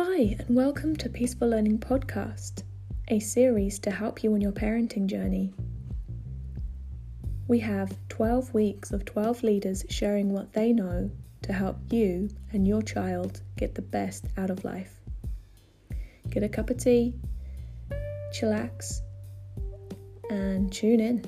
Hi, and welcome to Peaceful Learning Podcast, a series to help you on your parenting journey. We have 12 weeks of 12 leaders sharing what they know to help you and your child get the best out of life. Get a cup of tea, chillax, and tune in.